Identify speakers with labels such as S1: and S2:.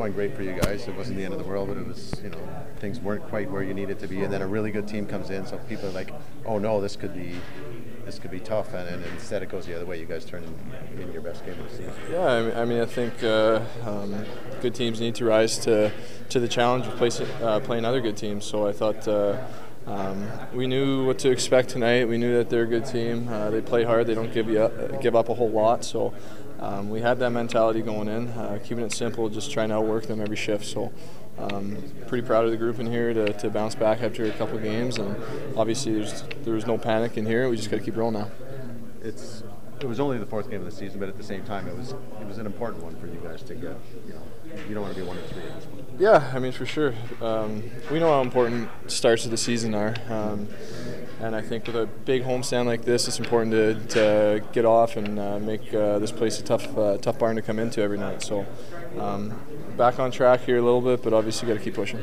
S1: going great for you guys. It wasn't the end of the world, but it was, you know, things weren't quite where you needed to be. And then a really good team comes in, so people are like, oh no, this could be. This could be tough, and, and instead it goes the other way. You guys turn in, in your best game of the season.
S2: Yeah, I mean, I, mean, I think uh, um, good teams need to rise to to the challenge of uh, playing other good teams. So I thought uh, um, we knew what to expect tonight. We knew that they're a good team. Uh, they play hard. They don't give you up, give up a whole lot. So um, we had that mentality going in, uh, keeping it simple, just trying to outwork them every shift. So um, pretty proud of the group in here to, to bounce back after a couple games. And obviously there's there was no panic in here. We just got to keep rolling now.
S1: It's it was only the fourth game of the season, but at the same time, it was it was an important one for you guys to get. You know, you don't want to be one of three at this point.
S2: Yeah, I mean for sure. Um, we know how important starts of the season are, um, and I think with a big homestand like this, it's important to, to get off and uh, make uh, this place a tough uh, tough barn to come into every night. So um, back on track here a little bit, but obviously got to keep pushing.